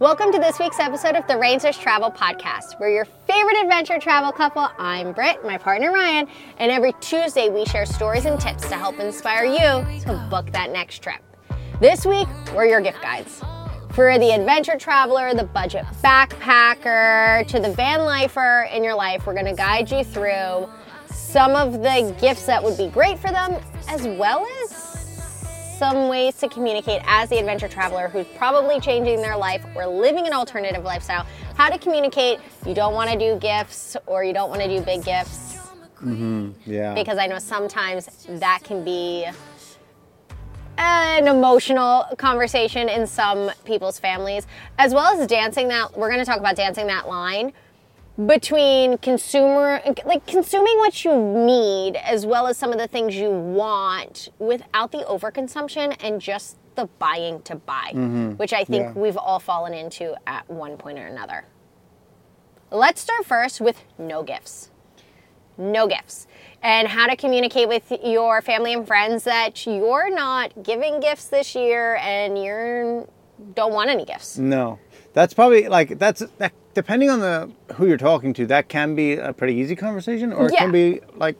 Welcome to this week's episode of the Rangeless Travel Podcast. We're your favorite adventure travel couple. I'm Britt, my partner Ryan, and every Tuesday we share stories and tips to help inspire you to book that next trip. This week, we're your gift guides. For the adventure traveler, the budget backpacker, to the van lifer in your life, we're going to guide you through some of the gifts that would be great for them, as well as some ways to communicate as the adventure traveler who's probably changing their life or living an alternative lifestyle. How to communicate you don't want to do gifts or you don't want to do big gifts. Mm-hmm. Yeah. Because I know sometimes that can be an emotional conversation in some people's families, as well as dancing that. We're going to talk about dancing that line between consumer like consuming what you need as well as some of the things you want without the overconsumption and just the buying to buy Mm-hmm. which i think Yeah. we've all fallen into at one point or another let's start first with no gifts no gifts and how to communicate with your family and friends that you're not giving gifts this year and you don't want any gifts No, that's probably like that's that. Depending on the who you're talking to, that can be a pretty easy conversation, or it Yeah. can be like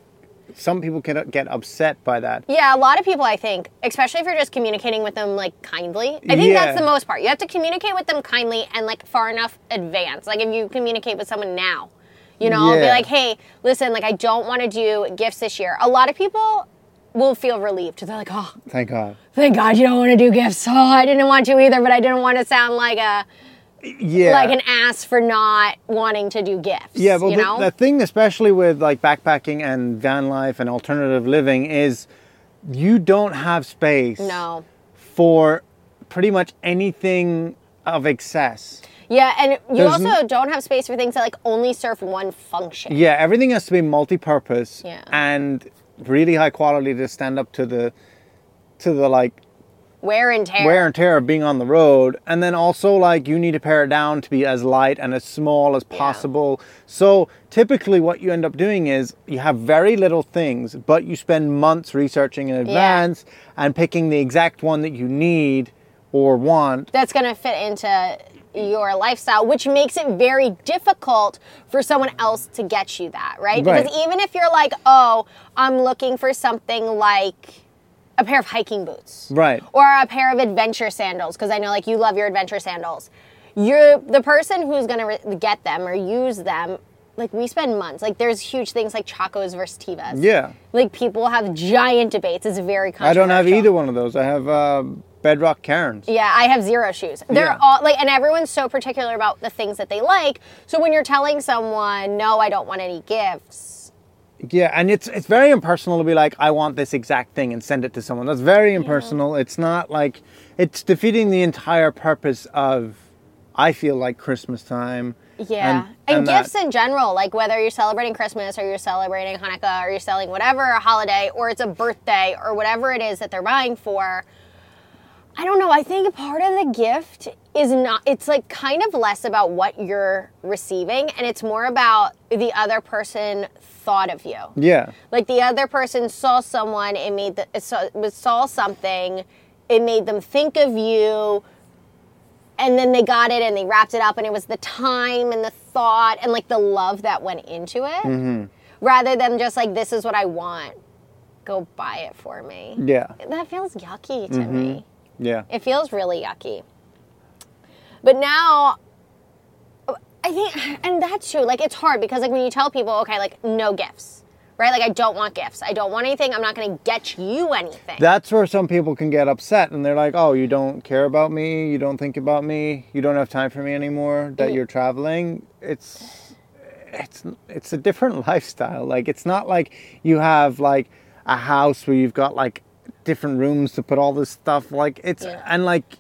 some people can get upset by that. Yeah, a lot of people, I think, especially if you're just communicating with them like kindly. I think Yeah. that's the most part. You have to communicate with them kindly and like far enough advance. Like if you communicate with someone now, you know, be Yeah. like, hey, listen, like I don't want to do gifts this year. A lot of people will feel relieved. They're like, oh, Thank God. thank God you don't want to do gifts. Oh, I didn't want to either, but I didn't want to sound like a Yeah. like an ass for not wanting to do gifts. yeah, but you the, know? the thing, especially with like backpacking and van life and alternative living, is you don't have space no. for pretty much anything of excess. Yeah, and you There's also n- don't have space for things that like only serve one function. Yeah, everything has to be multi-purpose Yeah. and really high quality to stand up to the to the like Wear and tear. wear and tear of being on the road and then also like you need to pare it down to be as light and as small as possible so typically what you end up doing is you have very little things but you spend months researching in advance and picking the exact one that you need or want that's going to fit into your lifestyle, which makes it very difficult for someone else to get you that, right? Right. Because even if you're like, oh, I'm looking for something like a pair of hiking boots, right or a pair of adventure sandals, because I know like you love your adventure sandals. You're the person who's going to re- get them or use them. Like we spend months. Like there's huge things like Chacos versus Tevas. yeah Like people have giant debates. It's very i controversial. don't have either one of those i have uh, bedrock cairns Yeah, I have Xero Shoes. They're Yeah. all like, and everyone's so particular about the things that they like. So when you're telling someone, no, I don't want any gifts. Yeah, and it's it's very impersonal to be like, I want this exact thing and send it to someone. That's very impersonal. It's not like it's defeating the entire purpose of I feel like Christmas time. Yeah. And- And, and that- gifts in general, like whether you're celebrating Christmas or you're celebrating Hanukkah or you're selling whatever a holiday or it's a birthday or whatever it is that they're buying for. I don't know. I think part of the gift is not, it's like kind of less about what you're receiving and it's more about the other person thought of you. Yeah. Like the other person saw someone, it made the it saw, saw something, it made them think of you, and then they got it and they wrapped it up, and it was the time and the thought and like the love that went into it, mm-hmm. rather than just like this is what I want, go buy it for me. Yeah. That feels yucky to mm-hmm. me. Yeah. It feels really yucky. But now, I think, and that's true. Like, it's hard because, like, when you tell people, okay, like, no gifts, right? Like, I don't want gifts. I don't want anything. I'm not going to get you anything. That's where some people can get upset and they're like, "Oh, you don't care about me, you don't think about me, you don't have time for me anymore that mm. you're traveling." It's it's it's a different lifestyle. Like it's not like you have like a house where you've got like different rooms to put all this stuff like it's Yeah. and like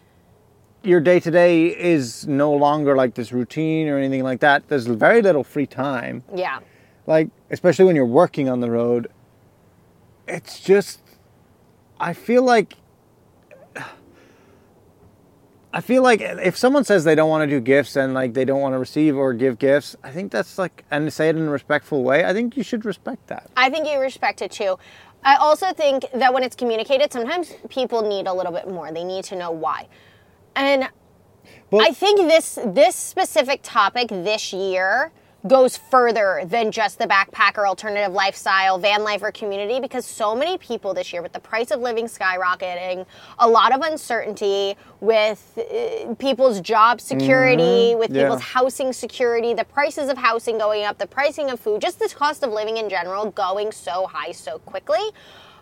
your day to day is no longer like this routine or anything like that. There's very little free time yeah. like especially when you're working on the road it's just i feel like i feel like if someone says they don't want to do gifts and like they don't want to receive or give gifts i think that's like and say it in a respectful way i think you should respect that I think you respect it too. I also think that when it's communicated, sometimes people need a little bit more. They need to know why. And But I think this this specific topic this year goes further than just the backpacker alternative lifestyle van lifer community because so many people this year with the price of living skyrocketing a lot of uncertainty with uh, people's job security with Mm-hmm. yeah. people's housing security the prices of housing going up the pricing of food just the cost of living in general going so high so quickly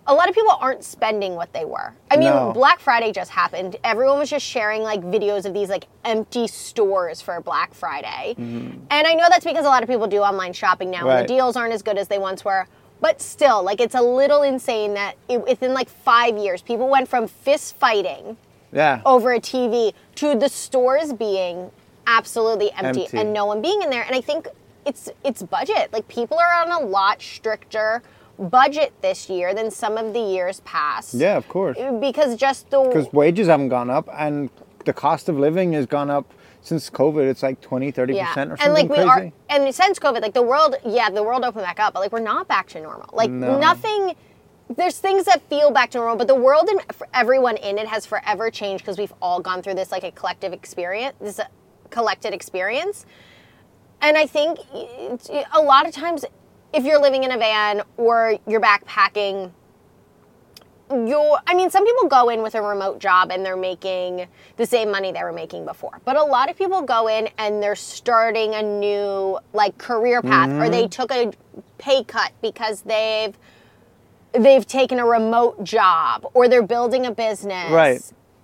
a lot of people aren't spending what they were. I mean, No. Black Friday just happened. Everyone was just sharing like videos of these like empty stores for Black Friday. And I know that's because a lot of people do online shopping now and Mm-hmm. The deals aren't as good as they once were. But still, like it's a little insane that it, within like five years, people went from fist fighting yeah. over a TV to the stores being absolutely empty, Empty. and no one being in there. And I think it's it's budget. Like people are on a lot stricter budget this year than some of the years past. Yeah, of course. Because just the Because wages haven't gone up and the cost of living has gone up since COVID. It's like 20, 30% or something and like we crazy. are, and since COVID, like the world, yeah, the world opened back up, but like we're not back to normal. Like No. nothing. There's things that feel back to normal, but the world and everyone in it has forever changed because we've all gone through this like a collective experience, this uh, collected experience. And I think a lot of times, if you're living in a van or you're backpacking, you're, I mean, some people go in with a remote job and they're making the same money they were making before. But a lot of people go in and they're starting a new like career path or they mm-hmm. took a pay cut because they've they've taken a remote job or they're building a business. Right.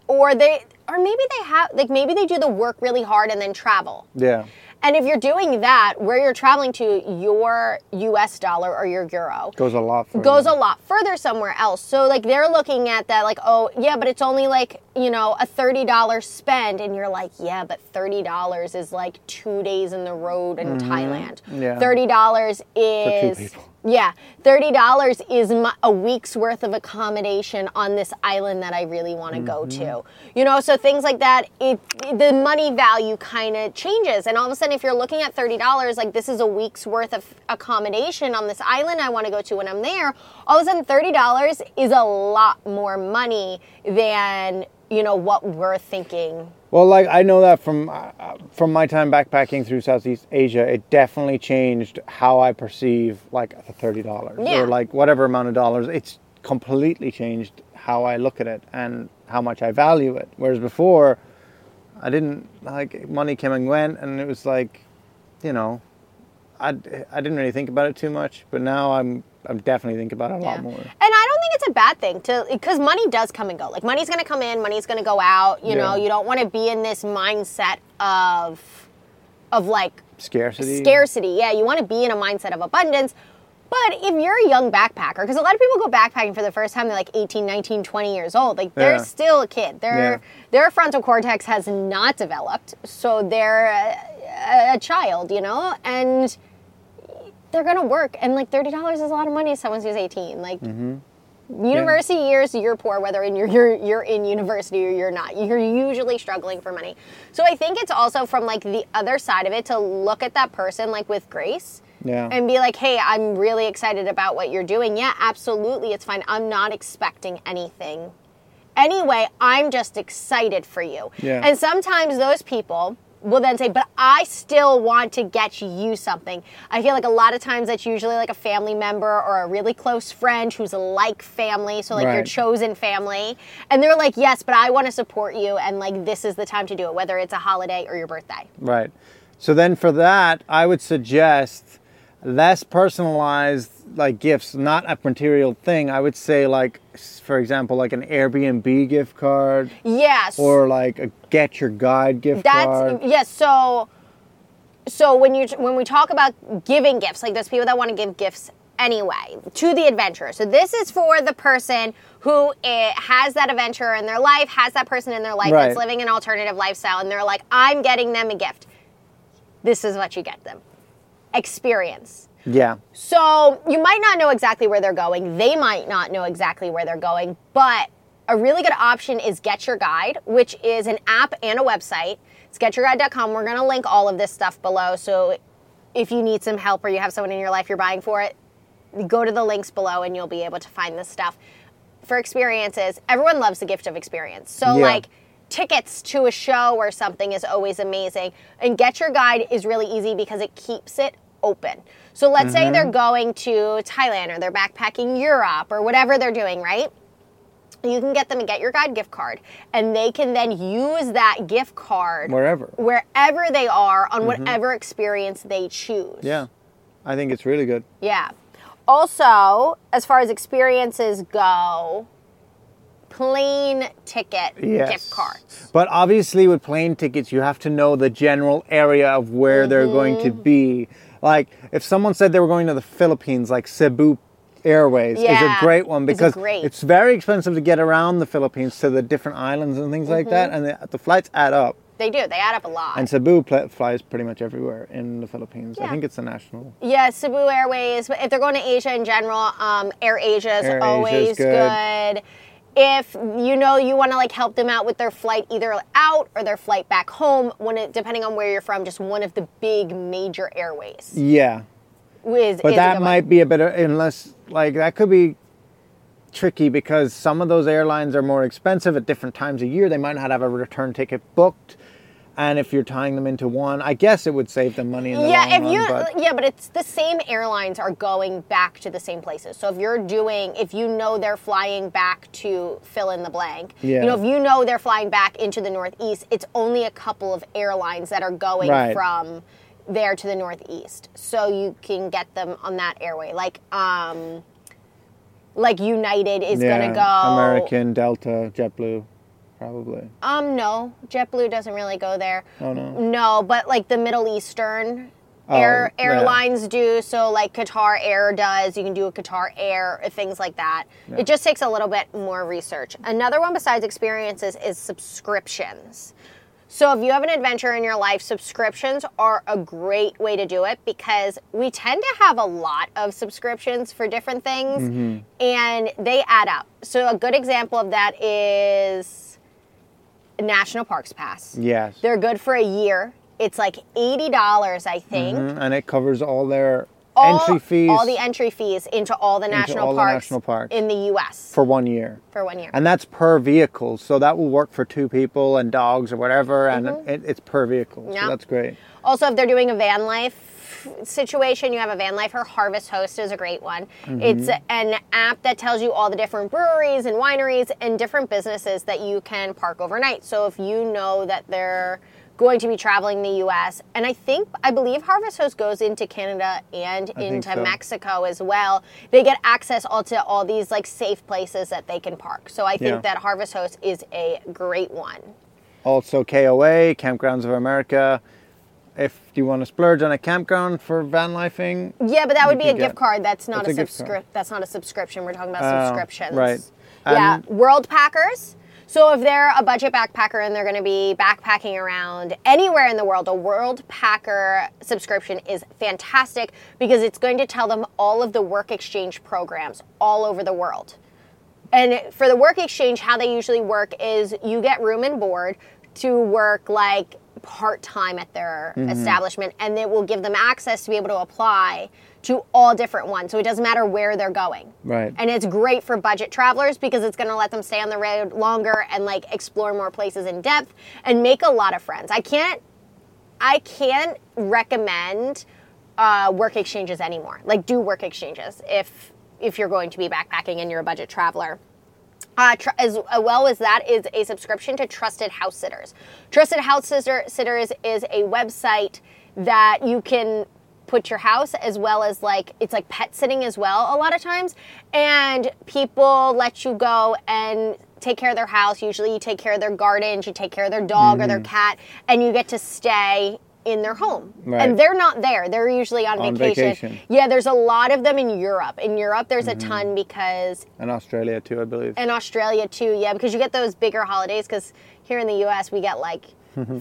Or they or maybe they have like maybe they do the work really hard and then travel. yeah. And if you're doing that, where you're traveling to, your US dollar or your euro Goes a lot further. goes a lot further somewhere else. So like they're looking at that like, oh yeah, but it's only like, you know, a thirty dollars spend and you're like, yeah, but thirty dollars is like two days in the road in Thailand. Mm-hmm. Yeah. Thirty dollars is people. Yeah, thirty dollars is my, a week's worth of accommodation on this island that I really want to go Mm-hmm. to. You know, so things like that. It the money value kind of changes, and all of a sudden, if you're looking at thirty dollars, like this is a week's worth of accommodation on this island I want to go to when I'm there. All of a sudden, thirty dollars is a lot more money than you know what we're thinking. Well, like I know that from uh, from my time backpacking through Southeast Asia, it definitely changed how I perceive like the thirty dollars Yeah. or like whatever amount of dollars. It's completely changed how I look at it and how much I value it. Whereas before, I didn't like money came and went, and it was like, you know, I I didn't really think about it too much. But now I'm I'm definitely thinking about it a Yeah. lot more. And I it's a bad thing to because money does come and go. Like money's going to come in, money's going to go out. You know, you don't want to be in this mindset of of like Scarcity. scarcity. Yeah, you want to be in a mindset of abundance. But if you're a young backpacker, because a lot of people go backpacking for the first time, they're like 18, 19, 20 years old. Like they're Yeah. still a kid. Their Yeah. their frontal cortex has not developed, so they're a, a child, you know, and they're gonna work. And like thirty dollars is a lot of money. to Someone who's 18, like. Mm-hmm. University years, you're poor, whether in you're, you're you're in university or you're not. You're usually struggling for money. So I think it's also from like the other side of it to look at that person like with grace Yeah. and be like, hey, I'm really excited about what you're doing. Yeah, absolutely, it's fine. I'm not expecting anything. Anyway, I'm just excited for you. Yeah. And sometimes those people will then say, but I still want to get you something. I feel like a lot of times that's usually like a family member or a really close friend who's like family, so like your chosen family. And they're like, yes, but I want to support you, and like this is the time to do it, whether it's a holiday or your birthday. Right. So then for that, I would suggest less personalized like gifts, not a material thing. I would say like for example like an Airbnb gift card Yes. or like a get your guide gift That's card. yes. So, so when you when we talk about giving gifts, like there's people that want to give gifts anyway to the adventurer. So this is for the person who eh, has that adventurer in their life, has that person in their life that's living an alternative lifestyle, and they're like, I'm getting them a gift. This is what you get them. Experience. Yeah. So you might not know exactly where they're going. They might not know exactly where they're going, but a really good option is Get Your Guide, which is an app and a website. It's getyourguide.com. We're going to link all of this stuff below. So if you need some help or you have someone in your life you're buying for it, go to the links below and you'll be able to find this stuff. For experiences, everyone loves the gift of experience. So, Yeah. like, tickets to a show or something is always amazing. And Get Your Guide is really easy because it keeps it open. So let's say they're going to Thailand or they're backpacking Europe or whatever they're doing, right? You can get them a Get Your Guide gift card, and they can then use that gift card Wherever. wherever they are on whatever experience they choose. Yeah. I think it's really good. Yeah. Also, as far as experiences go, plane ticket Yes. gift cards. But obviously, with plane tickets, you have to know the general area of where they're going to Mm-hmm. be. Like, if someone said they were going to the Philippines, like Cebu Airways is a great one it's because great. it's very expensive to get around the Philippines to the different islands and things like that, Mm-hmm. and the, the flights add up. They do. They add up a lot. And Cebu pl- flies pretty much everywhere in the Philippines. I think it's a national. yeah, Cebu Airways. But if they're going to Asia in general, um, Air Asia is always good. good. If you know you want to like help them out with their flight either out or their flight back home, when it, depending on where you're from, just one of the big major airways Yeah. is. But is that good one. might be a bit of, unless like that could be tricky because some of those airlines are more expensive at different times of year. They might not have a return ticket booked, and if you're tying them into one, I guess it would save them money in the yeah long if run. you but yeah but it's the same airlines are going back to the same places so if you're doing if you know they're flying back to fill in the blank Yeah. you know if you know they're flying back into the northeast it's only a couple of airlines that are going Right. from there to the northeast so you can get them on that airway like um like united is yeah, gonna go American, Delta, JetBlue, probably. um no jetblue doesn't really go there Oh no. No, but like the Middle Eastern Oh, air yeah. airlines do. So like Qatar Air does. You can do a Qatar Air, things like that. It just takes a little bit more research. Another one besides experiences is subscriptions. So if you have an adventure in your life, subscriptions are a great way to do it because we tend to have a lot of subscriptions for different things Mm-hmm. and they add up. So a good example of that is National Parks Pass. Yes. They're good for a year. It's like eighty dollars, I think. Mhm, And it covers all their All, entry fees all the entry fees into all the national all the parks national parks. in the U.S. for one year. for one year. And that's per vehicle, so that will work for two people and dogs or whatever, and Mm-hmm. it, it's per vehicle. Yeah. So that's great. Also, if they're doing a van life situation, you have a van life Her Harvest Host is a great one. Mm-hmm. It's an app that tells you all the different breweries and wineries and different businesses that you can park overnight. So if you know that they're going to be traveling the US, and I think I believe Harvest Host goes into Canada and think into so. Mexico as well. They get access all to all these like safe places that they can park. So I think Yeah. that Harvest Host is a great one. Also, KOA, Campgrounds of America. If you want to splurge on a campground for van lifing, Yeah, but that would be a could gift get- card. That's not That's a, a gift. That's not a subscription. We're talking about Oh, subscriptions. right. Yeah, World Packers. So if they're a budget backpacker and they're going to be backpacking around anywhere in the world, a World Packer subscription is fantastic because it's going to tell them all of the work exchange programs all over the world. And for the work exchange, how they usually work is you get room and board to work like part time at their establishment, and it will give them access to be able to apply to all different ones. So it doesn't matter where they're going. Right. And it's great for budget travelers because it's going to let them stay on the road longer and like explore more places in depth and make a lot of friends. I can't I can't recommend uh, work exchanges anymore. Like do work exchanges if if you're going to be backpacking and you're a budget traveler. Uh, tr- as uh, well as that is a subscription to Trusted House Sitters. Trusted House Sitter- Sitters is a website that you can put your house as well as like it's like pet sitting as well a lot of times. And people let you go and take care of their house. Usually you take care of their gardens you take care of their dog or their cat and you get to stay in their home Right. and they're not there they're usually on, On vacation. vacation. yeah there's a lot of them in europe in europe there's a mm-hmm. ton because and Australia too, I believe. in Australia too, yeah, because you get those bigger holidays. Because here in the U.S. we get like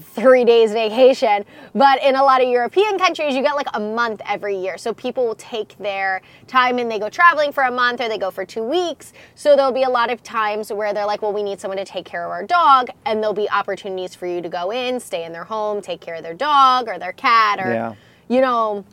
three days vacation, but in a lot of European countries you get like a month every year. So people will take their time and they go traveling for a month or they go for two weeks. So there'll be a lot of times where they're like, well, we need someone to take care of our dog, and there'll be opportunities for you to go in, stay in their home, take care of their dog or their cat, or Yeah. you know.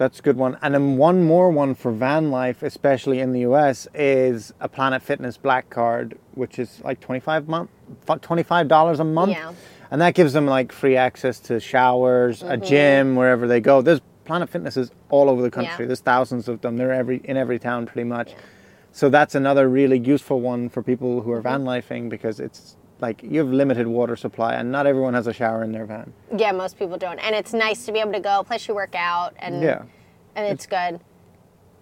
That's a good one. And then one more one for van life, especially in the US, is a Planet Fitness Black Card, which is like 25 month, $25 a month. Yeah. And that gives them like free access to showers, Mm-hmm. a gym, wherever they go. There's Planet Fitnesses all over the country. Yeah. There's thousands of them. They're every in every town pretty much. So that's another really useful one for people who are van lifing because it's like you have limited water supply and not everyone has a shower in their van. Yeah, most people don't. And it's nice to be able to go, plus you work out and Yeah. and it's good.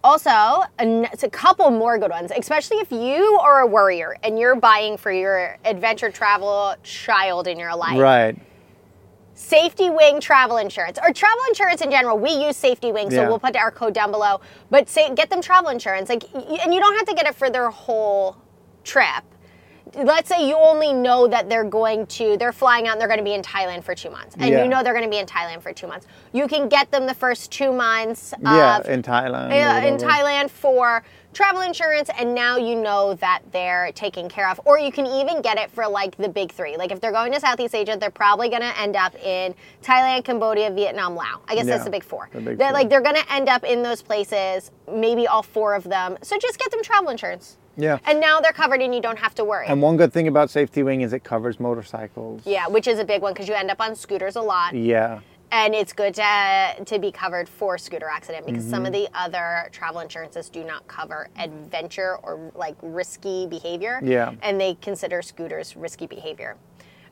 Also, it's a couple more good ones, especially if you are a worrier and you're buying for your adventure travel child in your life. Right. Safety Wing travel insurance or travel insurance in general. We use Safety Wing, so Yeah. we'll put our code down below. But say get them travel insurance, like, and you don't have to get it for their whole trip. Let's say you only know that they're going to, they're flying out and they're going to be in Thailand for two months, and Yeah. you know they're going to be in Thailand for two months. You can get them the first two months Yeah, in Thailand. yeah, in. Thailand for travel insurance, and now you know that they're taken care of. Or you can even get it for like the big three. Like if they're going to Southeast Asia, they're probably going to end up in Thailand, Cambodia, Vietnam, Laos. I guess that's the big four. the big They're, four. Like they're going to end up in those places, maybe all four of them. So just get them travel insurance. Yeah. And now they're covered, and you don't have to worry. And one good thing about Safety Wing is it covers motorcycles. yeah, which is a big one because you end up on scooters a lot. Yeah. and it's good to, to be covered for scooter accident because some of Mm-hmm. the other travel insurances do not cover adventure or like risky behavior Yeah. and they consider scooters risky behavior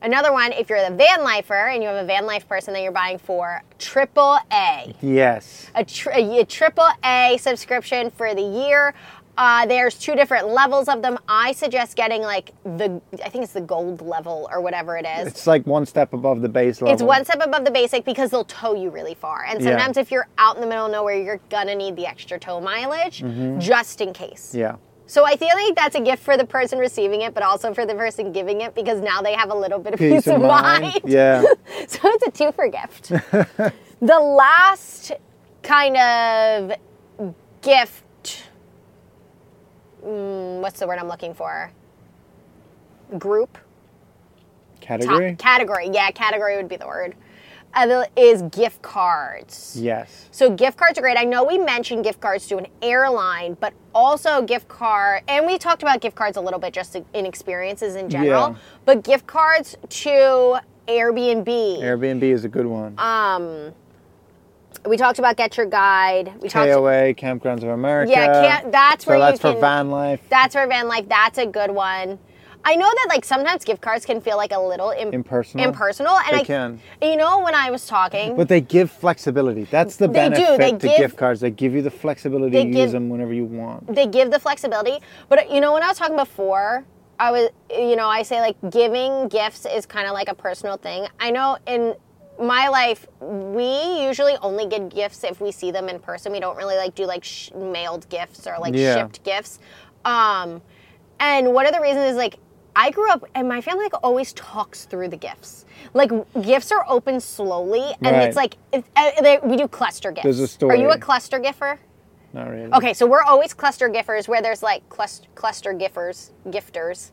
another one if you're a van lifer and you have a van life person that you're buying for triple a Yes. a, tri- a triple A subscription for the year. Uh, there's two different levels of them. I suggest getting like the, I think it's the gold level or whatever it is. It's like one step above the base level. It's one step above the basic because they'll tow you really far. And Yeah. sometimes if you're out in the middle of nowhere, you're gonna need the extra tow mileage just in case. Mm-hmm. Yeah. So I feel like that's a gift for the person receiving it, but also for the person giving it because now they have a little bit of peace, of mind. Yeah. So it's a two for gift. the last kind of gift, mm, what's the word I'm looking for? Group? Category? Top category. Yeah, category would be the word. Uh, is gift cards. yes. So gift cards are great. I know we mentioned gift cards to an airline, but also gift card, and we talked about gift cards a little bit just in experiences in general. Yeah. But gift cards to Airbnb. Airbnb is a good one. Um, we talked about Get Your Guide. We talked. KOA, Campgrounds of America. Yeah, can't- that's so where you that's for van life. That's for van life. That's a good one. I know that like sometimes gift cards can feel like a little im- Impersonal? Impersonal, and They I can. You know, when I was talking, But they give flexibility. That's the They do. benefit They to give- gift cards. They give you the flexibility to give- use them whenever you want. they give the flexibility. But you know, when I was talking before, I was, you know, I say like giving gifts is kind of like a personal thing. I know in my life, we usually only get gifts if we see them in person. We don't really like do like sh- mailed gifts or like Yeah. shipped gifts. Um, and one of the reasons is like I grew up and my family like always talks through the gifts. Like gifts are opened slowly, and Right. it's like it, uh, they, we do cluster gifts. There's a Are you a cluster giffer? Not really. Okay, so we're always cluster giffers where there's like cluster, cluster giffers, gifters.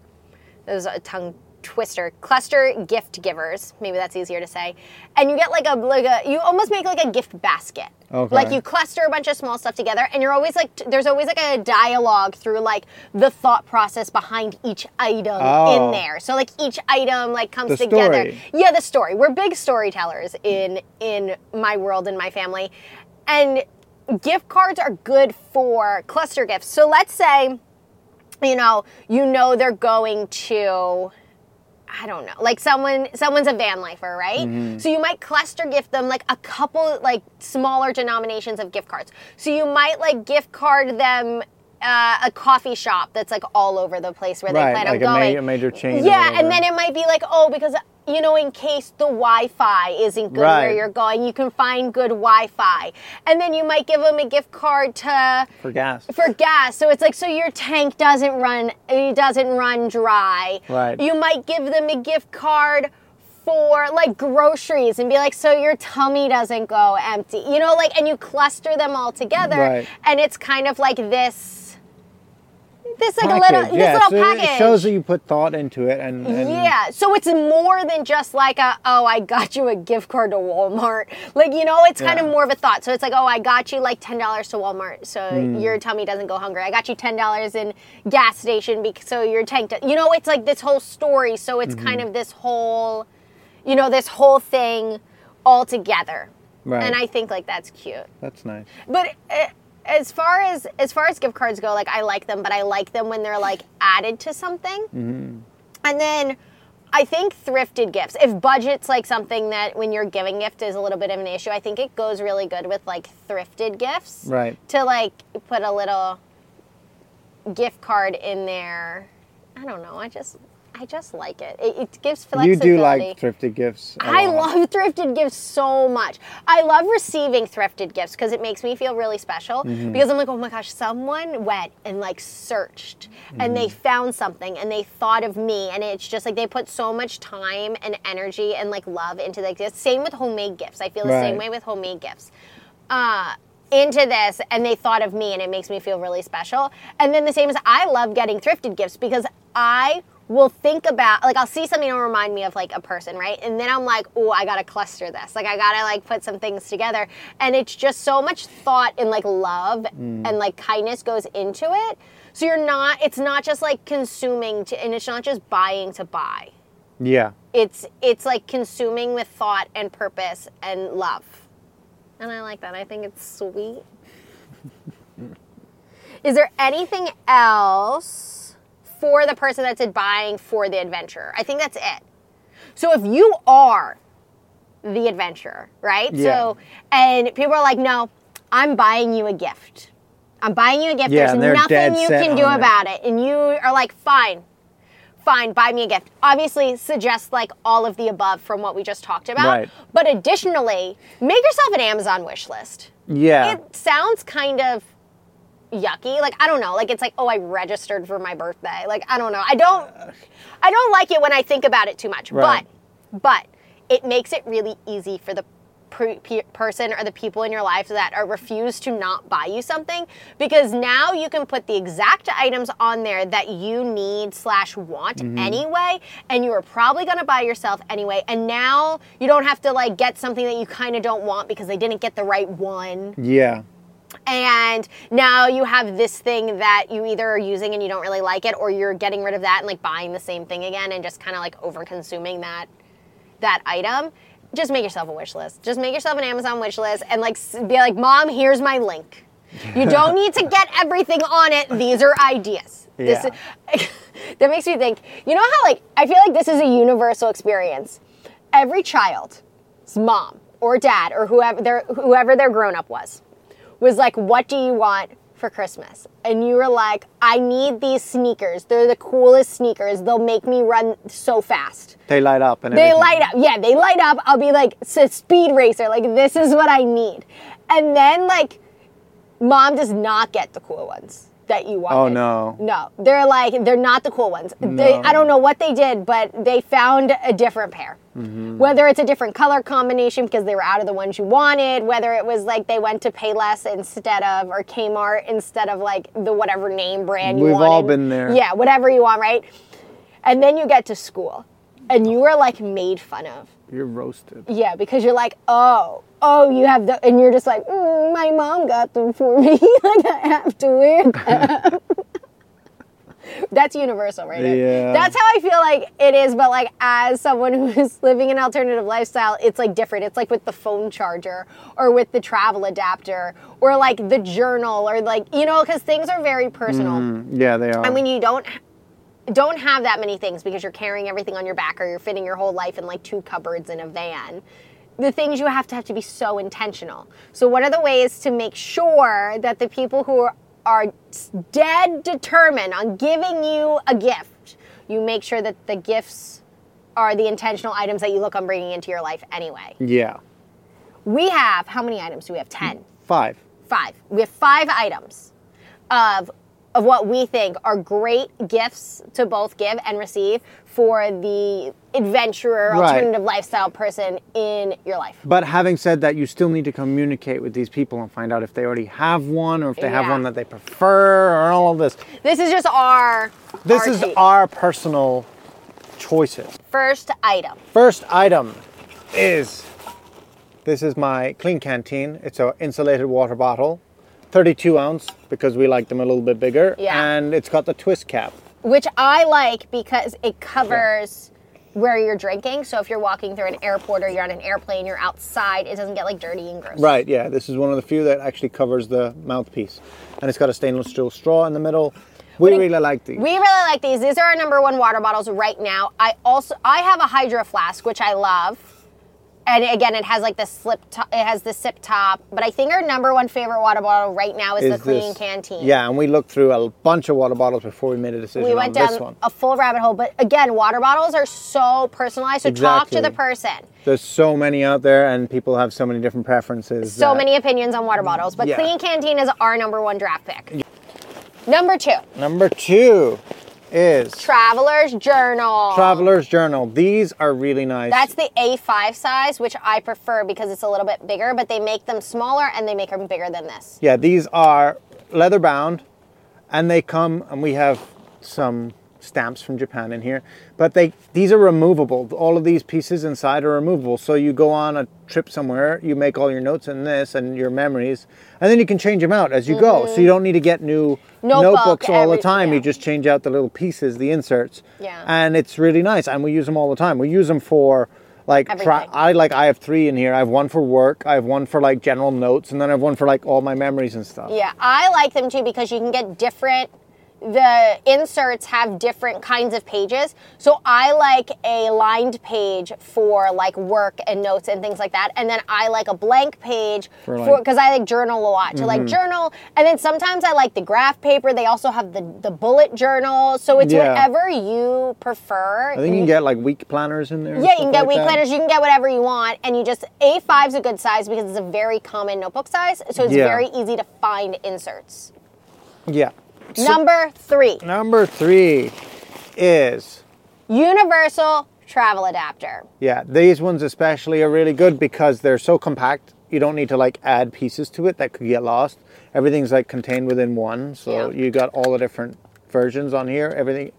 There's a tongue twister. Cluster gift givers. Maybe that's easier to say. And you get like a like a you almost make like a gift basket. Okay. Like you cluster a bunch of small stuff together and you're always like t- there's always like a dialogue through like the thought process behind each item Oh. in there. So like each item like comes The together. story. Yeah, the story. We're big storytellers in in my world and my family. And gift cards are good for cluster gifts. So let's say, you know, you know they're going to I don't know, like someone someone's a van lifer, right? Mm-hmm. So you might cluster gift them like a couple like smaller denominations of gift cards. So you might like gift card them uh, a coffee shop that's like all over the place where Right, they plan like a on ma- going. a major chain Yeah, and then it might be like, oh, because you know, in case the Wi-Fi isn't good where you're going, you can find good Wi-Fi, and then you might give them a gift card to For gas. for gas. So it's like so your tank doesn't run it doesn't run dry. Right. You might give them a gift card for like groceries and be like so your tummy doesn't go empty. You know like and you cluster them all together Right. and it's kind of like this this like a little this yeah, little so package. It shows that you put thought into it, and, and Yeah, so it's more than just like a oh I got you a gift card to Walmart. Like you know, it's kind of more of a thought. So it's like oh I got you like ten dollars to Walmart, so Hmm. your tummy doesn't go hungry. I got you ten dollars in gas station, because, so your tank. do- you know, it's like this whole story. So it's kind Mm-hmm. of this whole, you know, this whole thing all together. Right. And I think like that's cute. that's nice. But uh, as far as as far as gift cards go, like I like them, but I like them when they're like added to something. Mm-hmm. And then I think thrifted gifts. If budget's like something that when you're giving gift is a little bit of an issue, I think it goes really good with like thrifted gifts. Right. To like put a little gift card in there. I don't know. I just I just like it. It, it gives You do like thrifted gifts. I lot. love thrifted gifts so much. I love receiving thrifted gifts because it makes me feel really special. Mm-hmm. Because I'm like, oh my gosh, someone went and like searched and they Mm-hmm. found something and they thought of me. And it's just like they put so much time and energy and like love into the gifts. Same with homemade gifts. I feel the same way with homemade gifts. Uh, into this and they thought of me and it makes me feel really special. And then the same as I love getting thrifted gifts because I will think about like I'll see something that'll remind me of like a person, right? And then I'm like, oh, I gotta cluster this. Like I gotta like put some things together. And it's just so much thought and like love mm. and like kindness goes into it. So you're not it's not just like consuming to, and it's not just buying to buy. Yeah. It's it's like consuming with thought and purpose and love. And I like that. I think it's sweet. Is there anything else for the person that's buying for the adventure? I think that's it. So if you are the adventurer, right? Yeah. So and people are like, "No, I'm buying you a gift. I'm buying you a gift. Yeah, There's nothing you can do it. about it." And you are like, "Fine fine, buy me a gift. Obviously, suggest like all of the above from what we just talked about. Right. But additionally, make yourself an Amazon wish list. Yeah. It sounds kind of yucky. Like I don't know. Like it's like oh, I registered for my birthday. Like I don't know. I don't. I don't like it when I think about it too much. Right. But but it makes it really easy for the person or the people in your life that are refuse to not buy you something because now you can put the exact items on there that you need slash want mm-hmm. anyway and you are probably going to buy yourself anyway and now you don't have to like get something that you kind of don't want because they didn't get the right one yeah. And now you have this thing that you either are using and you don't really like it or you're getting rid of that and like buying the same thing again and just kind of like over consuming that that item. Just make yourself a wish list. Just make yourself an amazon wish list and like be like mom here's my link. You don't need to get everything on it. These are ideas. This is, that makes me think you know how like i feel like this is a universal experience. Every child's mom or dad or whoever their whoever their grown up was was like, What do you want for Christmas? And you were like, I need these sneakers. They're the coolest sneakers. They'll make me run so fast. They light up and They everything. light up. Yeah, they light up. I'll be like, it's a speed racer. Like, this is what I need. And then, like, mom does not get the cool ones that you wanted. Oh, no. No, they're like, they're not the cool ones. They, I don't know what they did, but they found a different pair. Mm-hmm. Whether it's a different color combination because they were out of the ones you wanted, whether it was like they went to Payless instead of, or Kmart instead of like the whatever name brand you want. We've wanted. all been there. Yeah, whatever you want, right? And then you get to school and you are like made fun of. You're roasted. Yeah, because you're like, oh, oh, you have the, and you're just like, mm, my mom got them for me. like I have to wear them. That's universal, right? Yeah. That's how I feel like it is, but like as someone who is living an alternative lifestyle, it's like different. It's like with the phone charger or with the travel adapter or like the journal or like, you know, because things are very personal. Mm, yeah, they are. I mean, you don't don't have that many things because you're carrying everything on your back or you're fitting your whole life in like two cupboards in a van the things you have to have to be so intentional so what are the ways to make sure that the people who are, are dead determined on giving you a gift you make sure that the gifts are the intentional items that you look on bringing into your life anyway yeah. we have how many items do we have 10 Five. five. We have five items of of what we think are great gifts to both give and receive for the adventurer, Right. alternative lifestyle person in your life. But having said that, you still need to communicate with these people and find out if they already have one or if they have one that they prefer or all of this. This is just our This our is take. our personal choices. first item. First item is this is my Klean Kanteen. It's a insulated water bottle, 32 ounce because we like them a little bit bigger, Yeah. and it's got the twist cap. which I like because it covers where you're drinking. So if you're walking through an airport or you're on an airplane, you're outside, it doesn't get like dirty and gross. Right, yeah. This is one of the few that actually covers the mouthpiece, and it's got a stainless steel straw in the middle. We What do you- really like these. We really like these. These are our number one water bottles right now. I also I have a hydro flask which I love, and again it has like the slip top, it has the sip top. But I think our number one favorite water bottle right now is, the Klean this- Kanteen. Yeah, and we looked through a bunch of water bottles before we made a decision We went down a full rabbit hole, but again, water bottles are so personalized. So talk to the person. There's so many out there, and people have so many different preferences. So that- many opinions on water bottles, but Yeah. Klean Kanteen is our number one draft pick. Number two, Number two is Traveler's Journal. Traveler's Journal. These are really nice. That's the A5 size, which I prefer because it's a little bit bigger, but they make them smaller and they make them bigger than this. yeah, these are leather bound, and they come, and we have some stamps from Japan in here. But they these are removable. All of these pieces inside are removable. So you go on a trip somewhere, you make all your notes in this and your memories, and then you can change them out as you go. So you don't need to get new Mm-hmm. Notebook, notebooks all every- the time. You just change out the little pieces, the inserts. Yeah. And it's really nice, and we use them all the time. We use them for like tra- I like I have three in here. I have one for work, I have one for like general notes, and then I have one for like all my memories and stuff. Yeah, I like them too because you can get different. The inserts have different kinds of pages. So I like a lined page for like work and notes and things like that. And then I like a blank page For, for like- Mm-hmm. because I like journal a lot. To like journal. And then sometimes I like the graph paper. They also have the, the bullet journal. So it's Yeah. whatever you prefer. I think you can get like week planners in there. Yeah, you can get like week that. planners, you can get whatever you want, and you just A5 is a good size because it's a very common notebook size, so it's Yeah. very easy to find inserts. Yeah. So- Number three, number three is universal travel adapter. yeah. These ones especially are really good because they're so compact. You don't need to like add pieces to it that could get lost. Everything's like contained within one, so Yeah. you got all the different versions on here. Everything,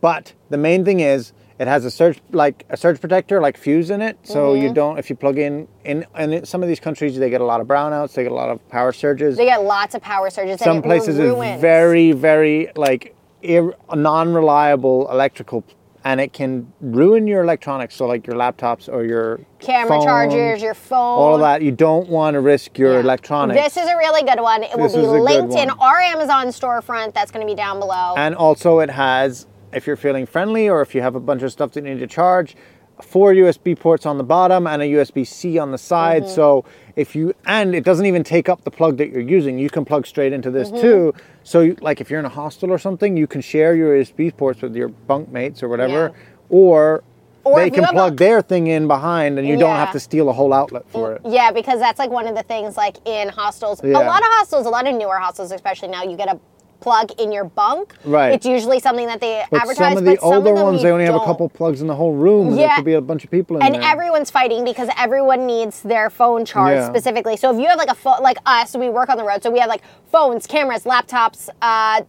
but the main thing is it has a surge like a surge protector like fuse in it, so you Mm-hmm. don't if you plug in in and in some of these countries they get a lot of brownouts, they get a lot of power surges. They get lots of power surges. some places is very very like ir- non-reliable electrical and it can ruin your electronics so like your laptops or your camera phone, chargers, your phone, all of that you don't want to risk your Yeah. electronics This is a really good one. It will be is a good linked in our Amazon storefront. That's going to be down below. and also it has if you're feeling friendly or if you have a bunch of stuff that you need to charge four USB ports on the bottom and a USB-C on the side. Mm-hmm. So if you and it doesn't even take up the plug that you're using, you can plug straight into this Mm-hmm. too. So you, like if you're in a hostel or something, you can share your USB ports with your bunk mates or whatever, Yeah. or, Or they can plug a- their thing in behind, and you don't have to steal a whole outlet for it. Yeah, because that's like one of the things like in hostels. Yeah. A lot of hostels, a lot of newer hostels, especially now, you get a plug in your bunk. Right. It's usually something that they But advertise. some of the but some older of them ones, they only have a couple plugs in the whole room. and There Yeah. could be a bunch of people in And there. And everyone's fighting because everyone needs their phone charged Yeah. specifically. So if you have like a phone, like us, we work on the road, so we have like phones, cameras, laptops, uh,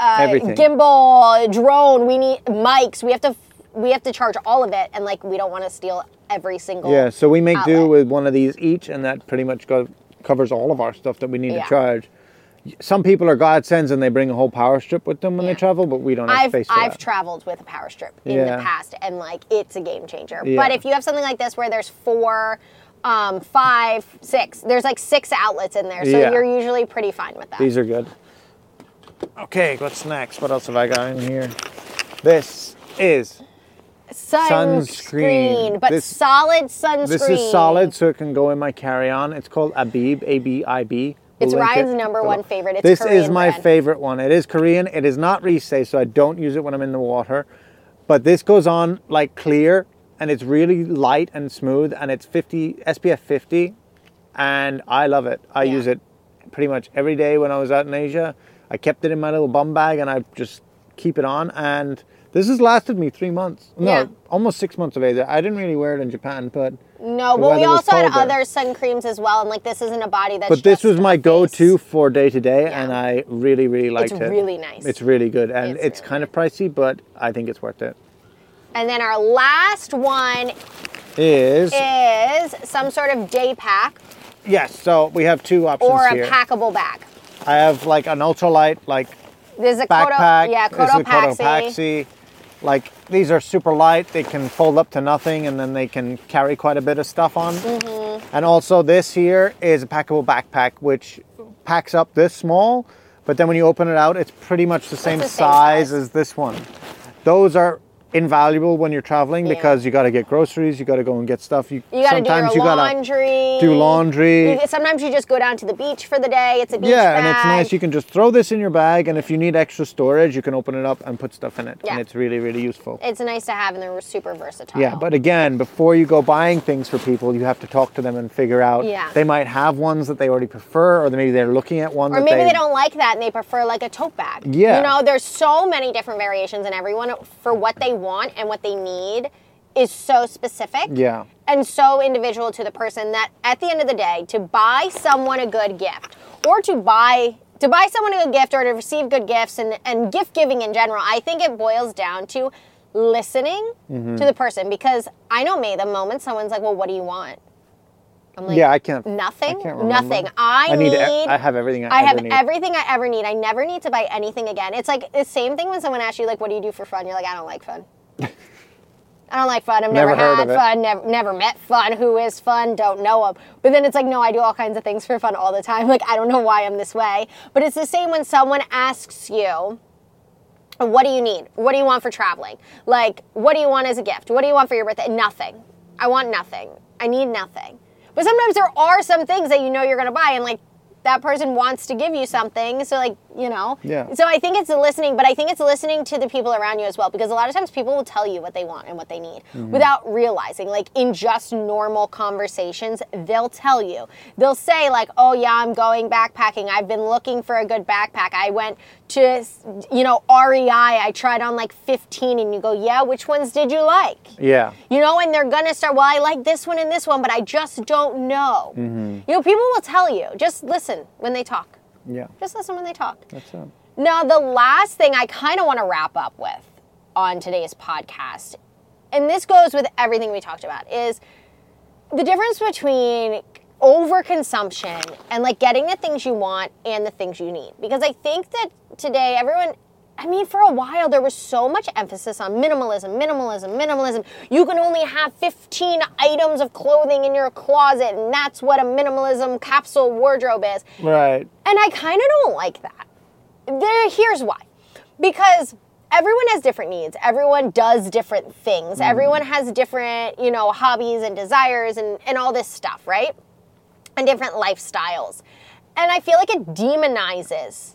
uh, gimbal, drone. We need mics. We have to we have to charge all of it, and like we don't want to steal every single. Yeah, so we make do with one of these each, and that pretty much go, covers all of our stuff that we need Yeah. to charge. Some people are godsends and they bring a whole power strip with them when Yeah. they travel, but we don't have I've space for I've that. traveled with a power strip in Yeah. the past, and like it's a game changer. Yeah. But if you have something like this where there's four, um, five, six, there's like six outlets in there, so you're usually pretty fine with that. These are good. Okay, what's next? What else have I got in here? This is sunscreen, Sunscreen. but This- solid sunscreen. this is solid, so it can go in my carry-on. It's called Abib, A B I B. It's Ryan's number one favorite. It's this is my brand. favorite one. It is Korean. It is not Risei, so I don't use it when I'm in the water. But this goes on like clear, and it's really light and smooth, and it's 50 SPF 50, and I love it. I Yeah. use it pretty much every day when I was out in Asia. I kept it in my little bum bag, and I just keep it on. And this has lasted me three months. No, Yeah. almost six months of age. I didn't really wear it in Japan, but No, but we also had other sun creams as well, and like this isn't a body that's. but this was my go-to for day to day, and I really, really liked It's it. It's really nice. It's really good, and It's it's, really kind of pricey, but I think it's worth it. And then our last one Is is some sort of day pack yes. So we have two options or a here. packable bag. I have like an ultralight, like There's a backpack. Kodo, yeah, This is a Cotopaxi. Like these are super light. They can fold up to nothing, and then they can carry quite a bit of stuff on. Mm-hmm. And also, this here is a packable backpack, which packs up this small. But then when you open it out, it's pretty much the same, the same size, size. as this one. Those are invaluable when you're traveling Yeah. because you got to get groceries, you got to go and get stuff. You, You gotta do your you laundry. do laundry. You- sometimes you just go down to the beach for the day. It's a beach Yeah, bag. and it's nice. You can just throw this in your bag, and if you need extra storage, you can open it up and put stuff in it, Yeah. and it's really, really useful. It's nice to have, and they're super versatile. Yeah, but again, before you go buying things for people, you have to talk to them and figure out. Yeah. They might have ones that they already prefer, or maybe they're looking at one Or that maybe they don't like that and they prefer like a tote bag. Yeah. You know, there's so many different variations, and everyone for what they want and what they need is so specific. Yeah. And so individual to the person that at the end of the day, to buy someone a good gift or to buy to buy someone a good gift or to receive good gifts and, and gift giving in general, I think it boils down to listening Mm-hmm. to the person because I know me, the moment someone's like, Well, what do you want? I'm like, Yeah, I can't. Nothing. I can't. Nothing. I, I need. need. e- I have everything I, I have need. everything I ever need. I never need to buy anything again. It's like the same thing when someone asks you, like, what do you do for fun? You're like, I don't like fun. I don't like fun. I've never, Never had fun. Never, never met fun. Who is fun? Don't know him. But then it's like, no, I do all kinds of things for fun all the time. Like, I don't know why I'm this way. But it's the same when someone asks you, what do you need? What do you want for traveling? Like, what do you want as a gift? What do you want for your birthday? Nothing. I want nothing. I need nothing. But sometimes there are some things that you know you're going to buy, and like that person wants to give you something. So, like, you know. Yeah. So I think it's listening, but I think it's listening to the people around you as well, because a lot of times people will tell you what they want and what they need Mm-hmm. without realizing. Like in just normal conversations, they'll tell you. They'll say, like, oh, yeah, I'm going backpacking. I've been looking for a good backpack. I went to, you know, REI. I tried on like 15, and you go, yeah, which ones did you like? Yeah. You know, and they're gonna start, well, I like this one and this one, but I just don't know. Mm-hmm. You know, people will tell you. Just listen when they talk. Yeah. Just listen when they talk. That's it. Now, the last thing I kind of want to wrap up with on today's podcast, and this goes with everything we talked about, is the difference between overconsumption and like getting the things you want and the things you need. Because I think that today everyone I mean, for a while, there was so much emphasis on minimalism, minimalism, minimalism. You can only have 15 items of clothing in your closet, and that's what a minimalism capsule wardrobe is. Right. And I kind of don't like that. There, here's why. Because everyone has different needs. Everyone does different things. Mm. Everyone has different, you know, hobbies and desires and, and all this stuff, right? And different lifestyles. And I feel like it demonizes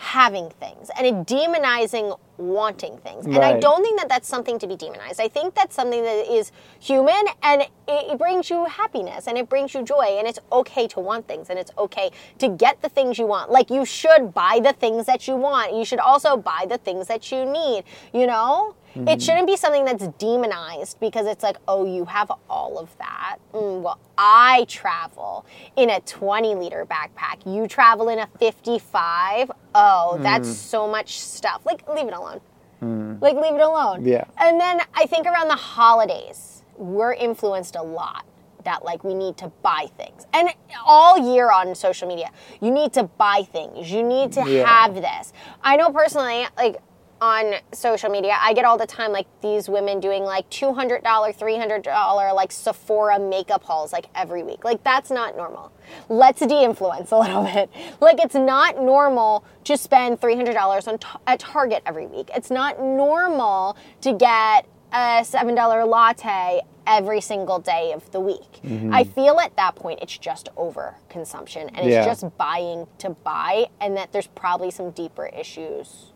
having things and it demonizing wanting things. And I don't think that that's something to be demonized. I think that's something that is human and it, it brings you happiness and it brings you joy and it's okay to want things and it's okay to get the things you want. Like you should buy the things that you want. You should also buy the things that you need, you know? It mm-hmm. shouldn't be something that's demonized because it's like, oh, you have all of that. Mm, well, I travel in a 20 liter backpack. You travel in a 55. Oh, that's mm. so much stuff. Like, leave it alone. Mm. Like, leave it alone. Yeah. And then I think around the holidays, we're influenced a lot that like we need to buy things. And all year on social media, you need to buy things. You need to Yeah. have this. I know personally, like on social media, I get all the time like these women doing like $200, $300 like Sephora makeup hauls like every week. Like that's not normal. Let's de-influence a little bit. Like it's not normal to spend $300 on ta- at Target every week. It's not normal to get a $7 latte every single day of the week. Mm-hmm. I feel at that point it's just over consumption and it's Yeah. just buying to buy and that there's probably some deeper issues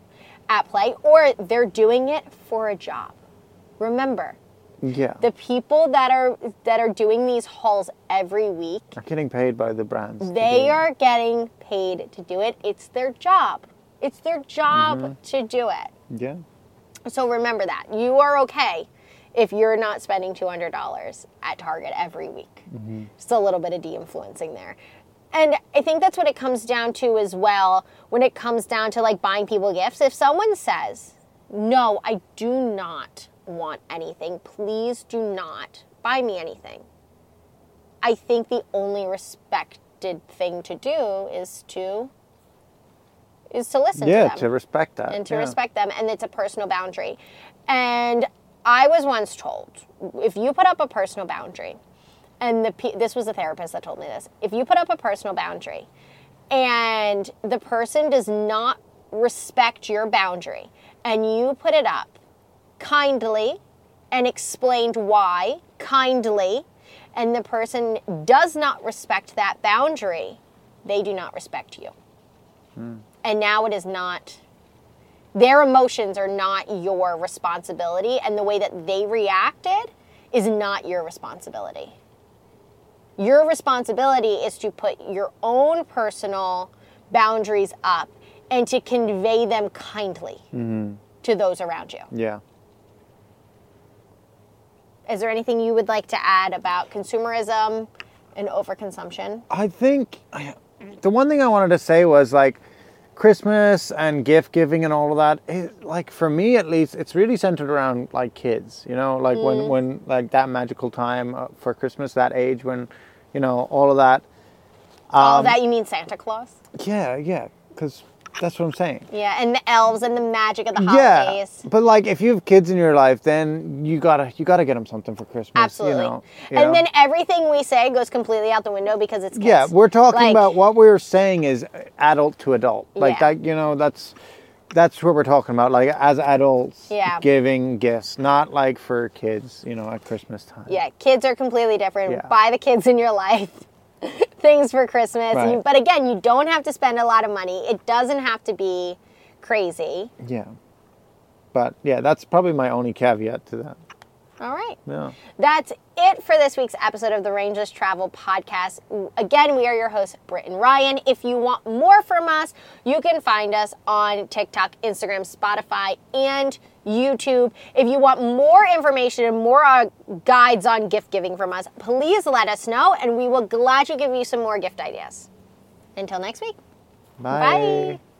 at play or they're doing it for a job. Remember, Yeah. the people that are that are doing these hauls every week, are getting paid by the brands. they are getting paid to do it. It's their job. It's their job mm-hmm. to do it. Yeah. So remember that. You are okay if you're not spending $200 at Target every week. Mm-hmm. Just a little bit of de influencing there. And I think that's what it comes down to as well when it comes down to like buying people gifts. If someone says, No, I do not want anything, please do not buy me anything. I think the only respected thing to do is to is to listen Yeah, to them to respect that. and to yeah. respect them and it's a personal boundary and i was once told if you put up a personal boundary and the this was a therapist that told me this. If you put up a personal boundary and the person does not respect your boundary and you put it up kindly and explained why kindly and the person does not respect that boundary they do not respect you. Hmm. And now it is not their emotions are not your responsibility and the way that they reacted is not your responsibility your responsibility is to put your own personal boundaries up and to convey them kindly mm-hmm. to those around you. Yeah. is there anything you would like to add about consumerism and overconsumption? I think I- the one thing I wanted to say was like Christmas and gift giving and all of that. It, like for me at least, it's really centered around like kids. You know, like Mm. when when like that magical time uh, for Christmas, that age when, you know, all of that. all Um, that you mean santa claus Yeah, yeah, because that's what I'm saying. yeah and the elves and the magic of the holidays. Yeah, but like if you have kids in your life, then you gotta you gotta get them something for Christmas. Absolutely. You know, you and know? then everything we say goes completely out the window because it's kids. Yeah, we're talking Like, about what we're saying is adult to adult. Like Yeah. that, you know, that's that's what we're talking about. Like as adults Yeah. giving gifts, not like for kids, you know, at Christmas time. Yeah, kids are completely different. Yeah. Buy the kids in your life things for Christmas. Right. You- but again, you don't have to spend a lot of money. It doesn't have to be crazy. Yeah. But yeah, that's probably my only caveat to that. All right. Yeah. That's it for this week's episode of the Rangeless Travel Podcast. Again, we are your hosts, Britt and Ryan. If you want more from us, you can find us on TikTok, Instagram, Spotify, and YouTube. If you want more information and more uh, guides on gift giving from us, please let us know, and we will gladly give you some more gift ideas. Until next week. Bye. Bye.